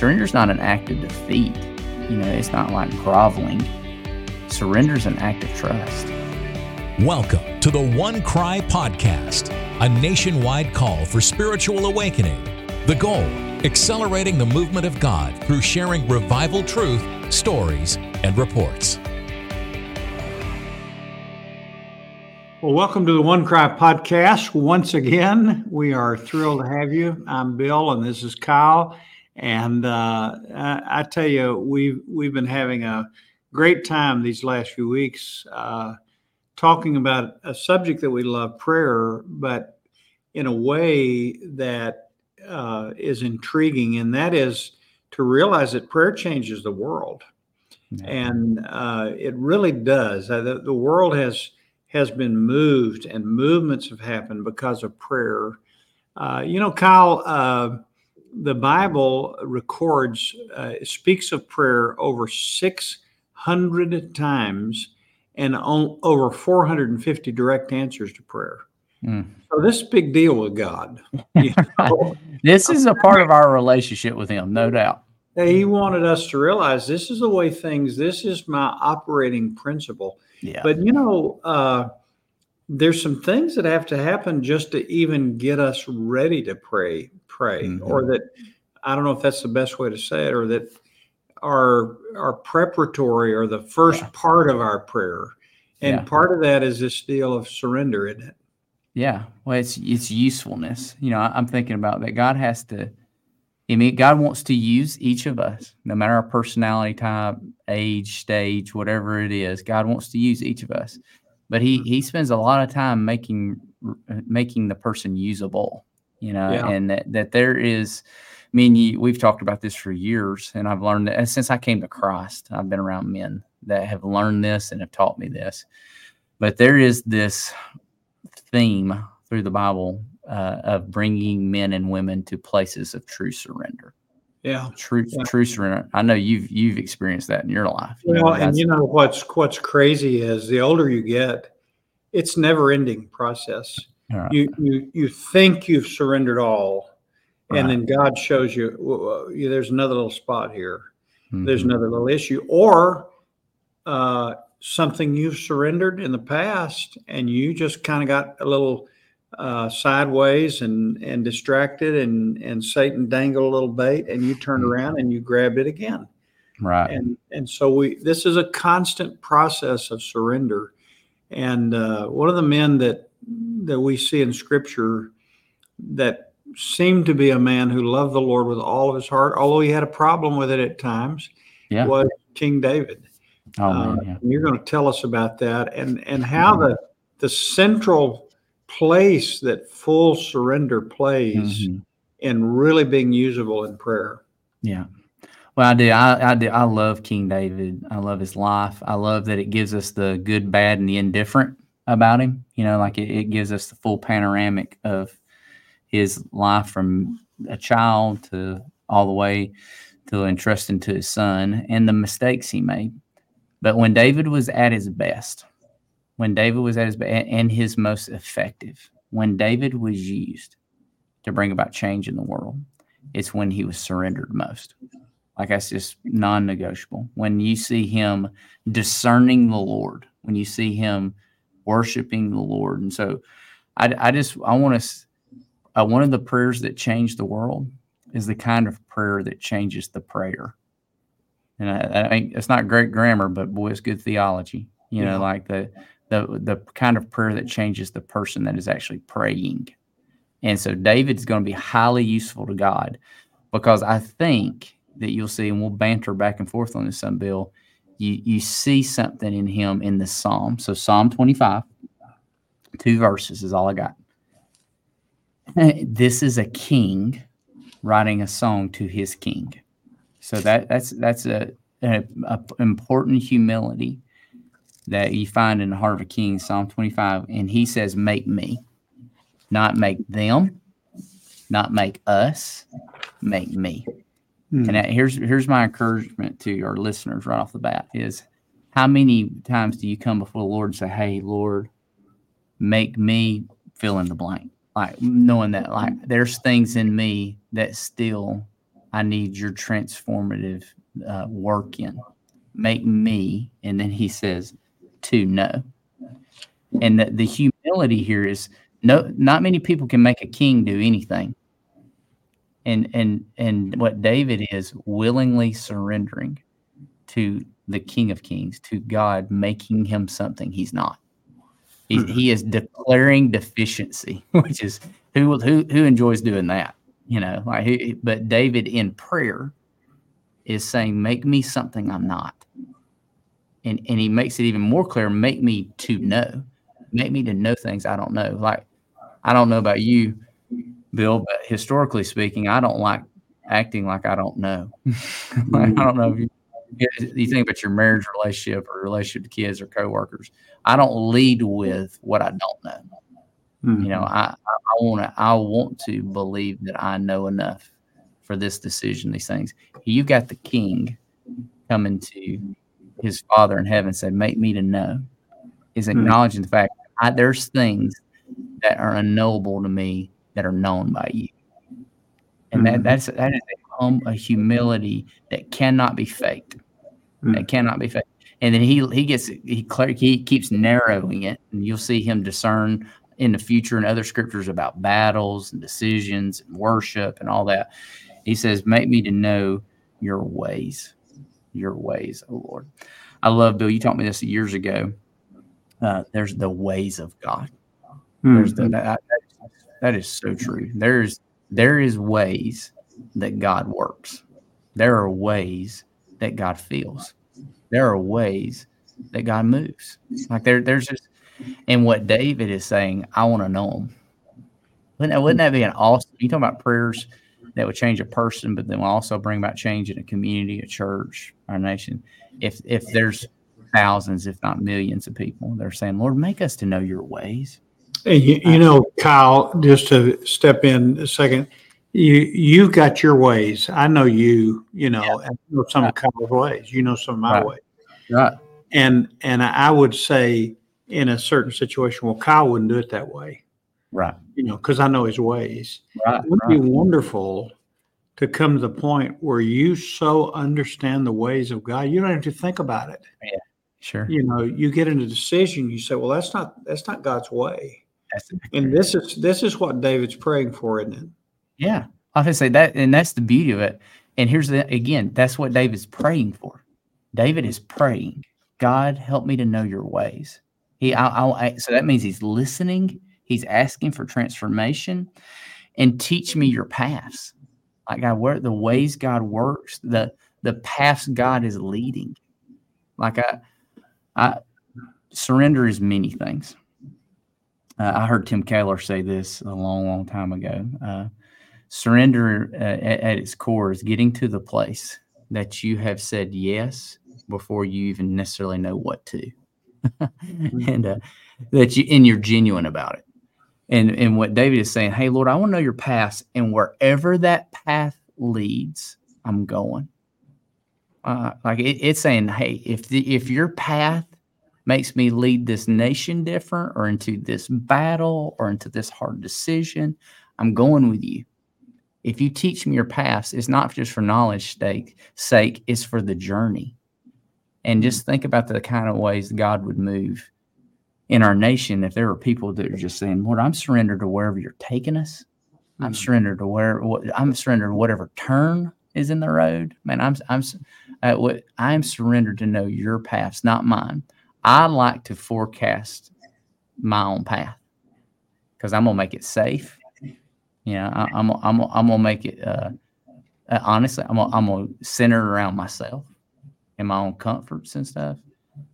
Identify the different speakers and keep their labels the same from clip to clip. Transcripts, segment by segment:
Speaker 1: Surrender is not an act of defeat. You know, it's not like groveling. Surrender is an act of trust.
Speaker 2: Welcome to the OneCry Podcast, a nationwide call for spiritual awakening. The goal accelerating the movement of God through sharing revival truth, stories, and reports.
Speaker 3: Well, welcome to the OneCry podcast. Once again, we are thrilled to have you. I'm Bill, and this is Kyle. And uh, I, I, tell you, we've we've been having a great time these last few weeks, uh, talking about a subject that we love, prayer, but in a way that uh, is intriguing, and that is to realize that prayer changes the world, and uh, it really does. Uh, the, the, world has has been moved, and movements have happened because of prayer. Uh, you know, Kyle, uh, the Bible records uh, speaks of prayer over six hundred times, and on, over four hundred and fifty direct answers to prayer. Mm. So this big deal with God.
Speaker 1: You know? this is a part of our relationship with Him, no doubt.
Speaker 3: He wanted us to realize this is the way things. This is my operating principle. Yeah. But you know, uh, there's some things that have to happen just to even get us ready to pray. Pray, mm-hmm. or that I don't know if that's the best way to say it, or that our our preparatory or the first yeah. part of our prayer, and yeah. part of that is this deal of surrender, isn't it?
Speaker 1: Yeah, well, it's it's usefulness. You know, I'm thinking about that. God has to. I mean, God wants to use each of us, no matter our personality type, age, stage, whatever it is. God wants to use each of us, but he he spends a lot of time making making the person usable. You know, yeah. and that that there is. I mean, you, we've talked about this for years, and I've learned that since I came to Christ, I've been around men that have learned this and have taught me this. But there is this theme through the Bible uh, of bringing men and women to places of true surrender.
Speaker 3: Yeah,
Speaker 1: true
Speaker 3: yeah.
Speaker 1: true surrender. I know you've you've experienced that in your life.
Speaker 3: well, know, and you know what's what's crazy is the older you get, it's never ending process. Right. You you you think you've surrendered all, right. and then God shows you well, there's another little spot here. Mm-hmm. There's another little issue, or uh, something you've surrendered in the past and you just kind of got a little uh, sideways and and distracted and and Satan dangled a little bait and you turned mm-hmm. around and you grabbed it again.
Speaker 1: Right.
Speaker 3: And and so we this is a constant process of surrender. And uh, one of the men that that we see in Scripture that seemed to be a man who loved the Lord with all of his heart, although he had a problem with it at times, yeah. was King David. Oh, man, uh, yeah. You're going to tell us about that and and how the the central place that full surrender plays mm-hmm. in really being usable in prayer.
Speaker 1: Yeah. Well, I do. I, I do. I love King David. I love his life. I love that it gives us the good, bad, and the indifferent about him. You know, like it, it gives us the full panoramic of his life from a child to all the way to entrusting to his son and the mistakes he made. But when David was at his best, when David was at his best and his most effective, when David was used to bring about change in the world, it's when he was surrendered most. Like that's just non negotiable. When you see him discerning the Lord, when you see him worshiping the Lord. And so I, I just, I want to, uh, one of the prayers that change the world is the kind of prayer that changes the prayer and I, I think it's not great grammar, but boy, it's good theology. You know, like the the the kind of prayer that changes the person that is actually praying. And so David's going to be highly useful to God because I think that you'll see, and we'll banter back and forth on this, some Bill. You you see something in him in the Psalm. So Psalm 25, two verses is all I got. This is a king writing a song to his king. So that that's that's a, a, a, important humility that you find in the heart of a king, Psalm 25. And he says, Make me, not make them, not make us, make me. Hmm. And that, here's here's my encouragement to our listeners right off the bat is how many times do you come before the Lord and say, Hey, Lord, make me fill in the blank? Like knowing that like there's things in me that still I need your transformative uh, work in. Make me, and then he says, to know. And the, the humility here is no, not many people can make a king do anything. And and and what David is willingly surrendering to the King of Kings, to God, making him something he's not. He, hmm. he is declaring deficiency, which is who who who enjoys doing that, you know. Like, who, but David in prayer is saying, "Make me something I'm not," and and he makes it even more clear. Make me to know, make me to know things I don't know. Like I don't know about you, Bill, but historically speaking, I don't like acting like I don't know. like, I don't know if you you think about your marriage relationship or relationship to kids or coworkers. I don't lead with what I don't know. Mm-hmm. You know, mm-hmm. I, I want to I want to believe that I know enough for this decision, these things. You got the king coming to his father in heaven said, Make me to know. Is hmm. acknowledging mm-hmm. the fact I, there's things that are unknowable to me that are known by you. And mm-hmm. that that's that is a, hum, a humility that cannot be faked. Mm-hmm. That cannot be faked. And then he he gets he he keeps narrowing it, and you'll see him discern in the future in other scriptures about battles and decisions and worship and all that. He says, "Make me to know your ways, your ways, oh Lord." I love Bill. You taught me this years ago. Uh, there's the ways of God. There's the, mm-hmm. that, that is so mm-hmm. true. There's there is ways that God works. There are ways that God feels. There are ways that God moves. Like there, there's just, and what David is saying, I want to know him. Wouldn't that, wouldn't that be an awesome? You talk about prayers that would change a person, but then will also bring about change in a community, a church, our nation. If if there's thousands, if not millions, of people, they're saying, "Lord, make us to know Your ways."
Speaker 3: You, you know, Kyle, just to step in a second, you you've got your ways. I know you. You know, yeah. I know some of Kyle's ways. You know some of my
Speaker 1: right.
Speaker 3: ways.
Speaker 1: Right.
Speaker 3: And and I would say in a certain situation, well, Kyle wouldn't do it that way.
Speaker 1: Right.
Speaker 3: You know, because I know his ways.
Speaker 1: Right.
Speaker 3: It would be wonderful to come to the point where you so understand the ways of God, you don't have to think about it.
Speaker 1: Yeah. Sure.
Speaker 3: You know, you get in a decision, you say, well, that's not that's not God's way. And this is this is what David's praying for, isn't it?
Speaker 1: Yeah, I can say that, and that's the beauty of it. And here's the again, that's what David's praying for. David is praying, God, help me to know your ways. He, I, I, so that means he's listening. He's asking for transformation, and teach me your paths. Like God, where the ways God works, the the paths God is leading. Like I, I surrender is many things. Uh, I heard Tim Keller say this a long, long time ago. Uh, surrender uh, at, at, its core is getting to the place that you have said yes before you even necessarily know what to, and uh, that you and you're genuine about it. And and what David is saying, hey Lord, I want to know your path, and wherever that path leads, I'm going. Uh, like it, it's saying, hey, if the if your path makes me lead this nation different or into this battle or into this hard decision, I'm going with you. If you teach me your past, it's not just for knowledge sake, sake, it's for the journey. And just think about the kind of ways God would move in our nation if there were people that are just saying, Lord, I'm surrendered to wherever you're taking us. I'm mm-hmm. surrendered to where I'm surrendered to whatever turn is in the road. Man, I'm I'm uh, I'm surrendered to know your paths, not mine. I like to forecast my own path because I'm gonna make it safe. You know, I, am I'm, I'm I'm gonna make it. Uh, uh, honestly, I'm gonna, I'm gonna center around myself and my own comforts and stuff.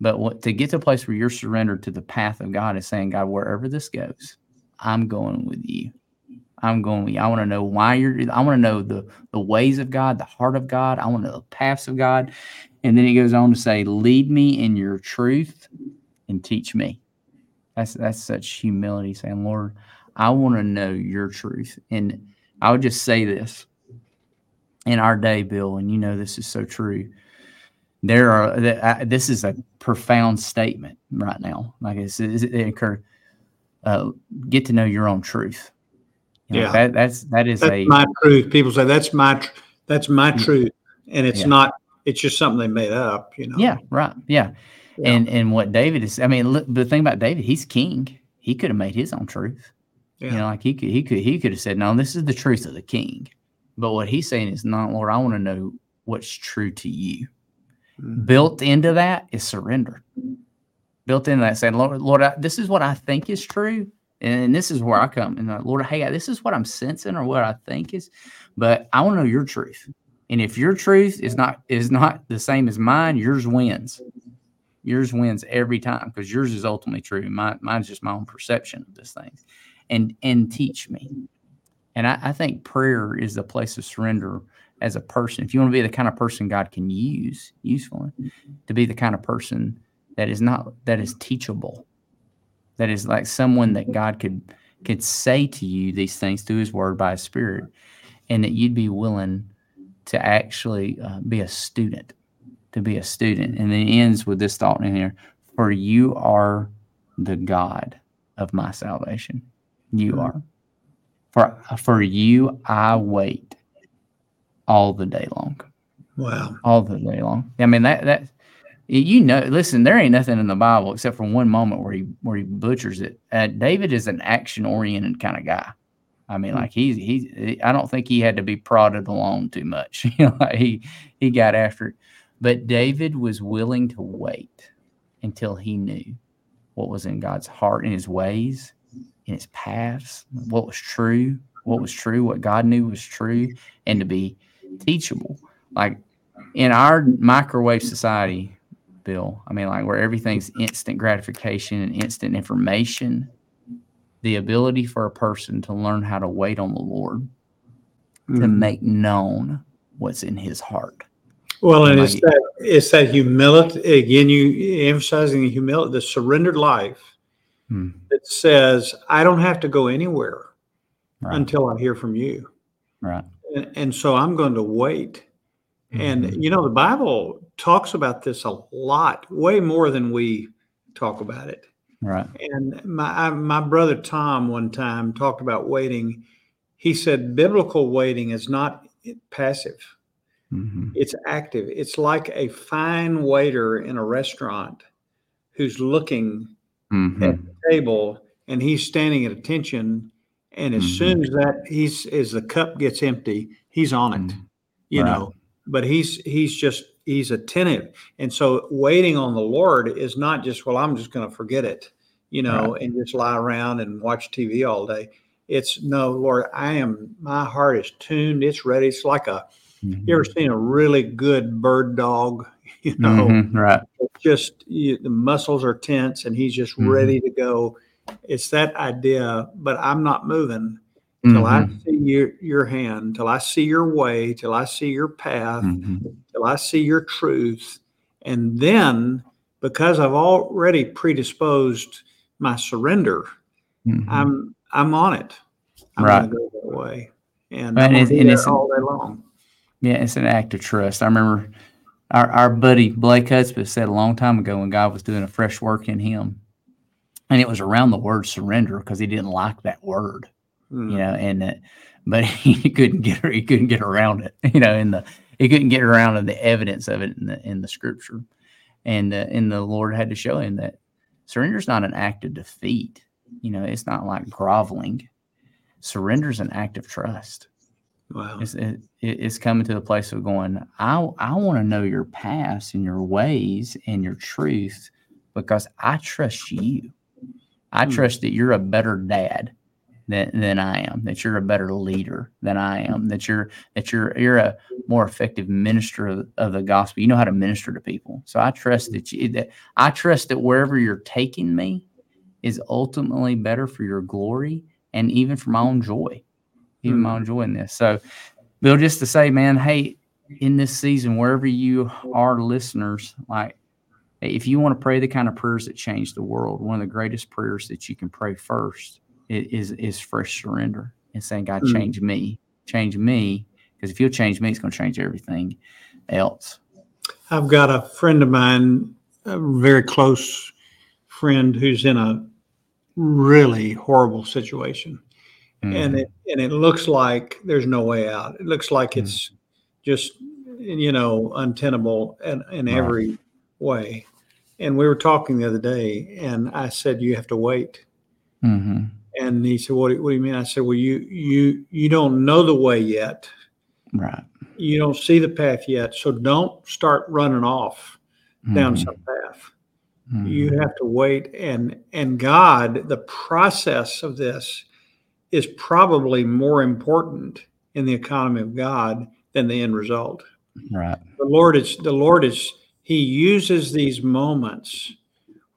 Speaker 1: But what to get to a place where you're surrendered to the path of God is saying, God, wherever this goes, I'm going with you. I'm going with you. I want to know why you're. I want to know the the ways of God, the heart of God. I want to know the paths of God, and then he goes on to say, Lead me in your truth and teach me. That's that's such humility saying, Lord, I want to know your truth. And I would just say this in our day, Bill, and you know this is so true. There are this is a profound statement right now. Like it's, it, occurred. uh, get to know your own truth. You know,
Speaker 3: yeah,
Speaker 1: that, that's that is
Speaker 3: that's
Speaker 1: a
Speaker 3: my truth. People say that's my That's my truth, and it's
Speaker 1: Yeah.
Speaker 3: not. It's just something they made up. You know.
Speaker 1: Yeah, right. Yeah.
Speaker 3: Yeah.
Speaker 1: And and what David is, I mean, look, the thing about David, he's king. He could have made his own truth. You know, like he could he could he could have said, No, this is the truth of the king. But what he's saying is, not Lord, I want to know what's true to you.
Speaker 3: Mhm.
Speaker 1: Built into that is surrender. Built into that, saying, Lord, Lord, I, this is what I think is true, and this is where I come. And uh, Lord, hey, this is what I'm sensing or what I think is, but I want to know your truth. And if your truth is not is not the same as mine, yours wins. Yours wins every time because yours is ultimately true. Mine, mine's just my own perception of this thing. And and teach me. And I, I think prayer is the place of surrender as a person. If you want to be the kind of person God can use, usefully, to be the kind of person that is not that is teachable, that is like someone that God could could say to you these things through His Word by His Spirit, and that you'd be willing to actually uh, be a student, to be a student. And then it ends with this thought in here: "For you are the God of my salvation. You
Speaker 3: Mhm.
Speaker 1: are. For for you I wait all the day long."
Speaker 3: Wow.
Speaker 1: all the day long. I mean that that you know. Listen, there ain't nothing in the Bible except for one moment where he where he butchers it. Uh, David is an action oriented kind of guy. I mean,
Speaker 3: Hmm.
Speaker 1: like he's he. I don't think he had to be prodded along too much. You know, like he he got after it. But David was willing to wait until he knew what was in God's heart and His ways, in His paths, what was true, what was true, what God knew was true, and to be teachable. Like in our microwave society, Bill, I mean, like where everything's instant gratification and instant information, the ability for a person to learn how to wait on the Lord to
Speaker 3: Mhm.
Speaker 1: make known what's in his heart.
Speaker 3: Well, and
Speaker 1: Like-
Speaker 3: it's that it's that humility again. You emphasizing the humility, the surrendered life
Speaker 1: Hmm.
Speaker 3: that says, "I don't have to go anywhere
Speaker 1: Right.
Speaker 3: until I hear from you,"
Speaker 1: right.
Speaker 3: and, and so I'm going to wait. And
Speaker 1: Mhm.
Speaker 3: you know, the Bible talks about this a lot, way more than we talk about it.
Speaker 1: Right.
Speaker 3: And my I, my brother Tom one time talked about waiting. He said biblical waiting is not passive;
Speaker 1: hmm
Speaker 3: it's active. It's like a fine waiter in a restaurant who's looking
Speaker 1: hmm
Speaker 3: at the table and he's standing at attention. And as
Speaker 1: Mhm.
Speaker 3: soon as that he's as the cup gets empty, he's on it.
Speaker 1: Mhm.
Speaker 3: You
Speaker 1: Right.
Speaker 3: know, but he's he's just he's attentive. And so waiting on the Lord is not just, well, I'm just going to forget it, you know, and just lie around and watch TV all day. It's no, Lord, I am my heart is tuned, it's ready. It's like a you ever seen a really good bird dog? You know,
Speaker 1: Mhm. Right.
Speaker 3: it's just you, the muscles are tense and he's just
Speaker 1: Mhm.
Speaker 3: ready to go. It's that idea, but I'm not moving till I
Speaker 1: Mhm.
Speaker 3: see your your hand, till I see your way, till I see your path,
Speaker 1: Mhm.
Speaker 3: till I see your truth, and then because I've already predisposed my surrender,
Speaker 1: Mhm.
Speaker 3: I'm I'm on it. I'm
Speaker 1: Right.
Speaker 3: going to go that way, and
Speaker 1: Right, and
Speaker 3: to
Speaker 1: it's- and it's-
Speaker 3: all day long.
Speaker 1: Yeah, it's an act of trust. I remember our, our buddy Blake Hudspeth said a long time ago when God was doing a fresh work in him, and it was around the word surrender because he didn't like that word,
Speaker 3: Mm.
Speaker 1: you know, and uh, but he couldn't get he couldn't get around it, you know, in the he couldn't get around the evidence of it in the in the scripture, and uh, and the Lord had to show him that surrender is not an act of defeat, you know, it's not like groveling. Surrender is an act of trust.
Speaker 3: Wow.
Speaker 1: It's it, it- it's coming to the place of going. I I want to know your past and your ways and your truth because I trust you. I
Speaker 3: Hmm.
Speaker 1: trust that you're a better dad than than I am. That you're a better leader than I am. That you're that you're you're a more effective minister of, of the gospel. You know how to minister to people. So I trust mm-hmm. that you that I trust that wherever you're taking me is ultimately better for your glory and even for my own joy even my mm-hmm. own joy in this. So, Bill, just to say, man, hey, in this season, wherever you are, listeners, like if you want to pray the kind of prayers that change the world, one of the greatest prayers that you can pray first is is fresh surrender and saying, God,
Speaker 3: Mm.
Speaker 1: change me, change me, because if you'll change me, it's going to change everything else.
Speaker 3: I've got a friend of mine, a very close friend, who's in a really horrible situation, and
Speaker 1: Mhm.
Speaker 3: it and it looks like there's no way out. It looks like
Speaker 1: Mhm.
Speaker 3: it's just you know untenable in, in right. every way. And we were talking the other day, and I said you have to wait. Mm-hmm. And he said, what, what do you mean?" I said, "Well, you you you don't know the way yet,
Speaker 1: right?
Speaker 3: You don't see the path yet, so don't start running off mm-hmm. down some path. Mm-hmm. You have to wait, and and God, the process of this is probably more important in the economy of God than the end result.
Speaker 1: Right.
Speaker 3: The Lord is the Lord is He uses these moments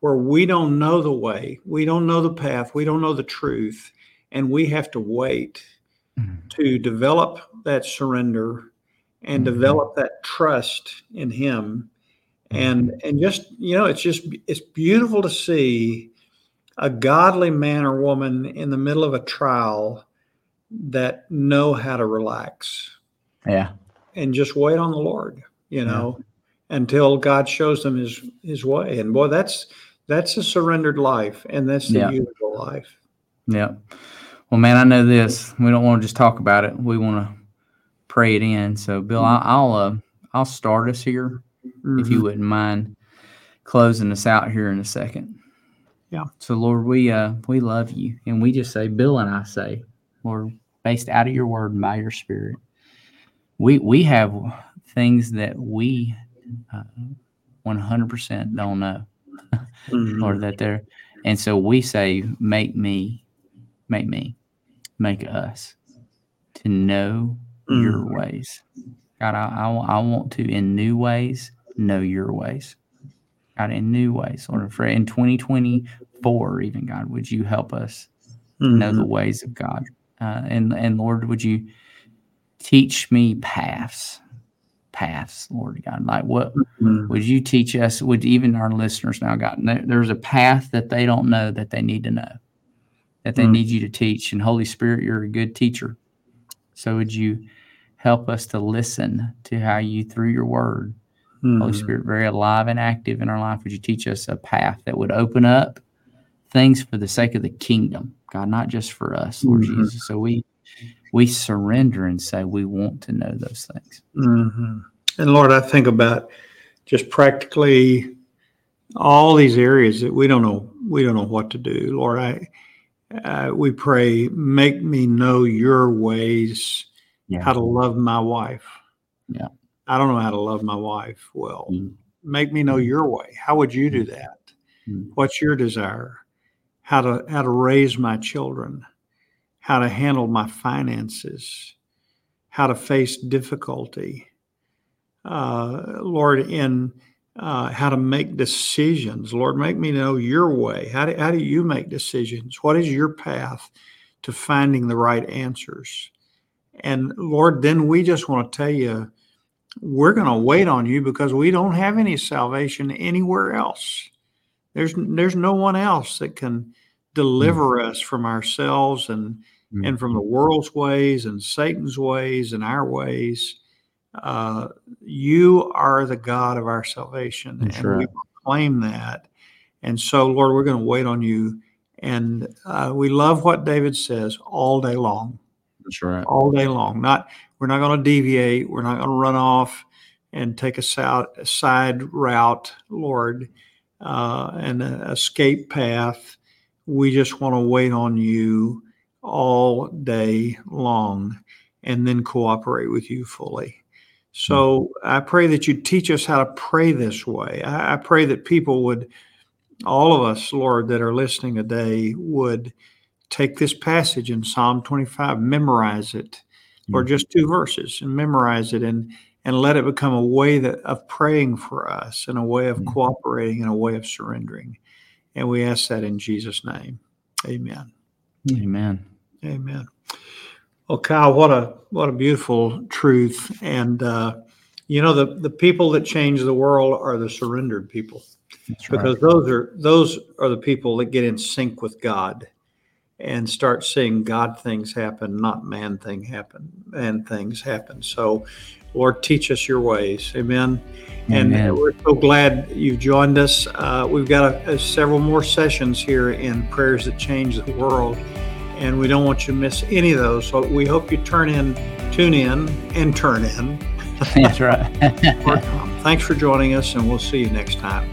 Speaker 3: where we don't know the way, we don't know the path, we don't know the truth, and we have to wait mm-hmm. to develop that surrender and mm-hmm. develop that trust in Him. And mm-hmm. and just you know, it's just it's beautiful to see a godly man or woman in the middle of a trial that know how to relax.
Speaker 1: Yeah.
Speaker 3: And just wait on the Lord, you know, yeah. until God shows them his his way. And boy, that's that's a surrendered life and that's the yeah. beautiful life.
Speaker 1: Yeah. Well, man, I know this. We don't want to just talk about it. We want to pray it in. So, Bill, mm-hmm. I'll uh, I'll start us here, mm-hmm. if you mm-hmm. wouldn't mind closing us out here in a second.
Speaker 3: Yeah.
Speaker 1: So, Lord, we uh we love you, and we just say, Bill and I say, Lord, based out of your word and by your Spirit, we we have things that we uh, one hundred percent don't know, mm-hmm. or that they're, and so we say, make me, make me, make us to know mm-hmm. your ways. God, I, I, I want to in new ways know your ways. God, in new ways, Lord, for in 2024, even God, would you help us mm-hmm. know the ways of God? Uh, and and Lord, would you teach me paths, paths, Lord God, like what mm-hmm. would you teach us? Would even our listeners now, God, there's a path that they don't know that they need to know, that they mm-hmm. need you to teach. And Holy Spirit, you're a good teacher, so would you help us to listen to how you through your word Mm-hmm. Holy Spirit, very alive and active in our life. Would you teach us a path that would open up things for the sake of the kingdom, God, not just for us, Lord mm-hmm. Jesus. So we we surrender and say we want to know those things.
Speaker 3: Mm-hmm. And Lord, I think about just practically all these areas that we don't know we don't know what to do. Lord, I uh, we pray, make me know your ways, yeah. how to love my wife.
Speaker 1: Yeah.
Speaker 3: I don't know how to love my wife well. Mm. Make me know mm. your way. How would you do mm. that? Mm. What's your desire? How to how to raise my children? How to handle my finances? How to face difficulty? Uh, Lord, in uh, how to make decisions. Lord, make me know your way. How do, how do you make decisions? What is your path to finding the right answers? And Lord, then we just want to tell you we're going to wait on you because we don't have any salvation anywhere else. There's there's no one else that can deliver mm-hmm. us from ourselves and mm-hmm. and from the world's ways and Satan's ways and our ways. Uh, you are the God of our salvation,
Speaker 1: That's
Speaker 3: and
Speaker 1: right.
Speaker 3: we proclaim that. And so, Lord, we're going to wait on you. And uh, we love what David says all day long.
Speaker 1: That's right.
Speaker 3: All day long. Not we're not going to deviate. We're not going to run off and take a side route, Lord, uh, and an escape path. We just want to wait on you all day long and then cooperate with you fully. So I pray that you teach us how to pray this way. I, I pray that people would, all of us, Lord, that are listening today, would take this passage in Psalm 25, memorize it, or just two verses and memorize it and and let it become a way that of praying for us and a way of mm-hmm. cooperating and a way of surrendering. And we ask that in Jesus' name. Amen.
Speaker 1: Amen.
Speaker 3: Amen. Well, Kyle, what a what a beautiful truth. And uh, you know, the the people that change the world are the surrendered people. That's because right. those are those are the people that get in sync with God and start seeing God things happen, not man thing happen, and things happen. So, Lord, teach us your ways. Amen. Amen. And we're so glad you've joined us. Uh, we've got a, a, several more sessions here in Prayers That Change the World, and we don't want you to miss any of those. So we hope you turn in, tune in, and turn in
Speaker 1: That's right.
Speaker 3: Thanks for joining us, and we'll see you next time.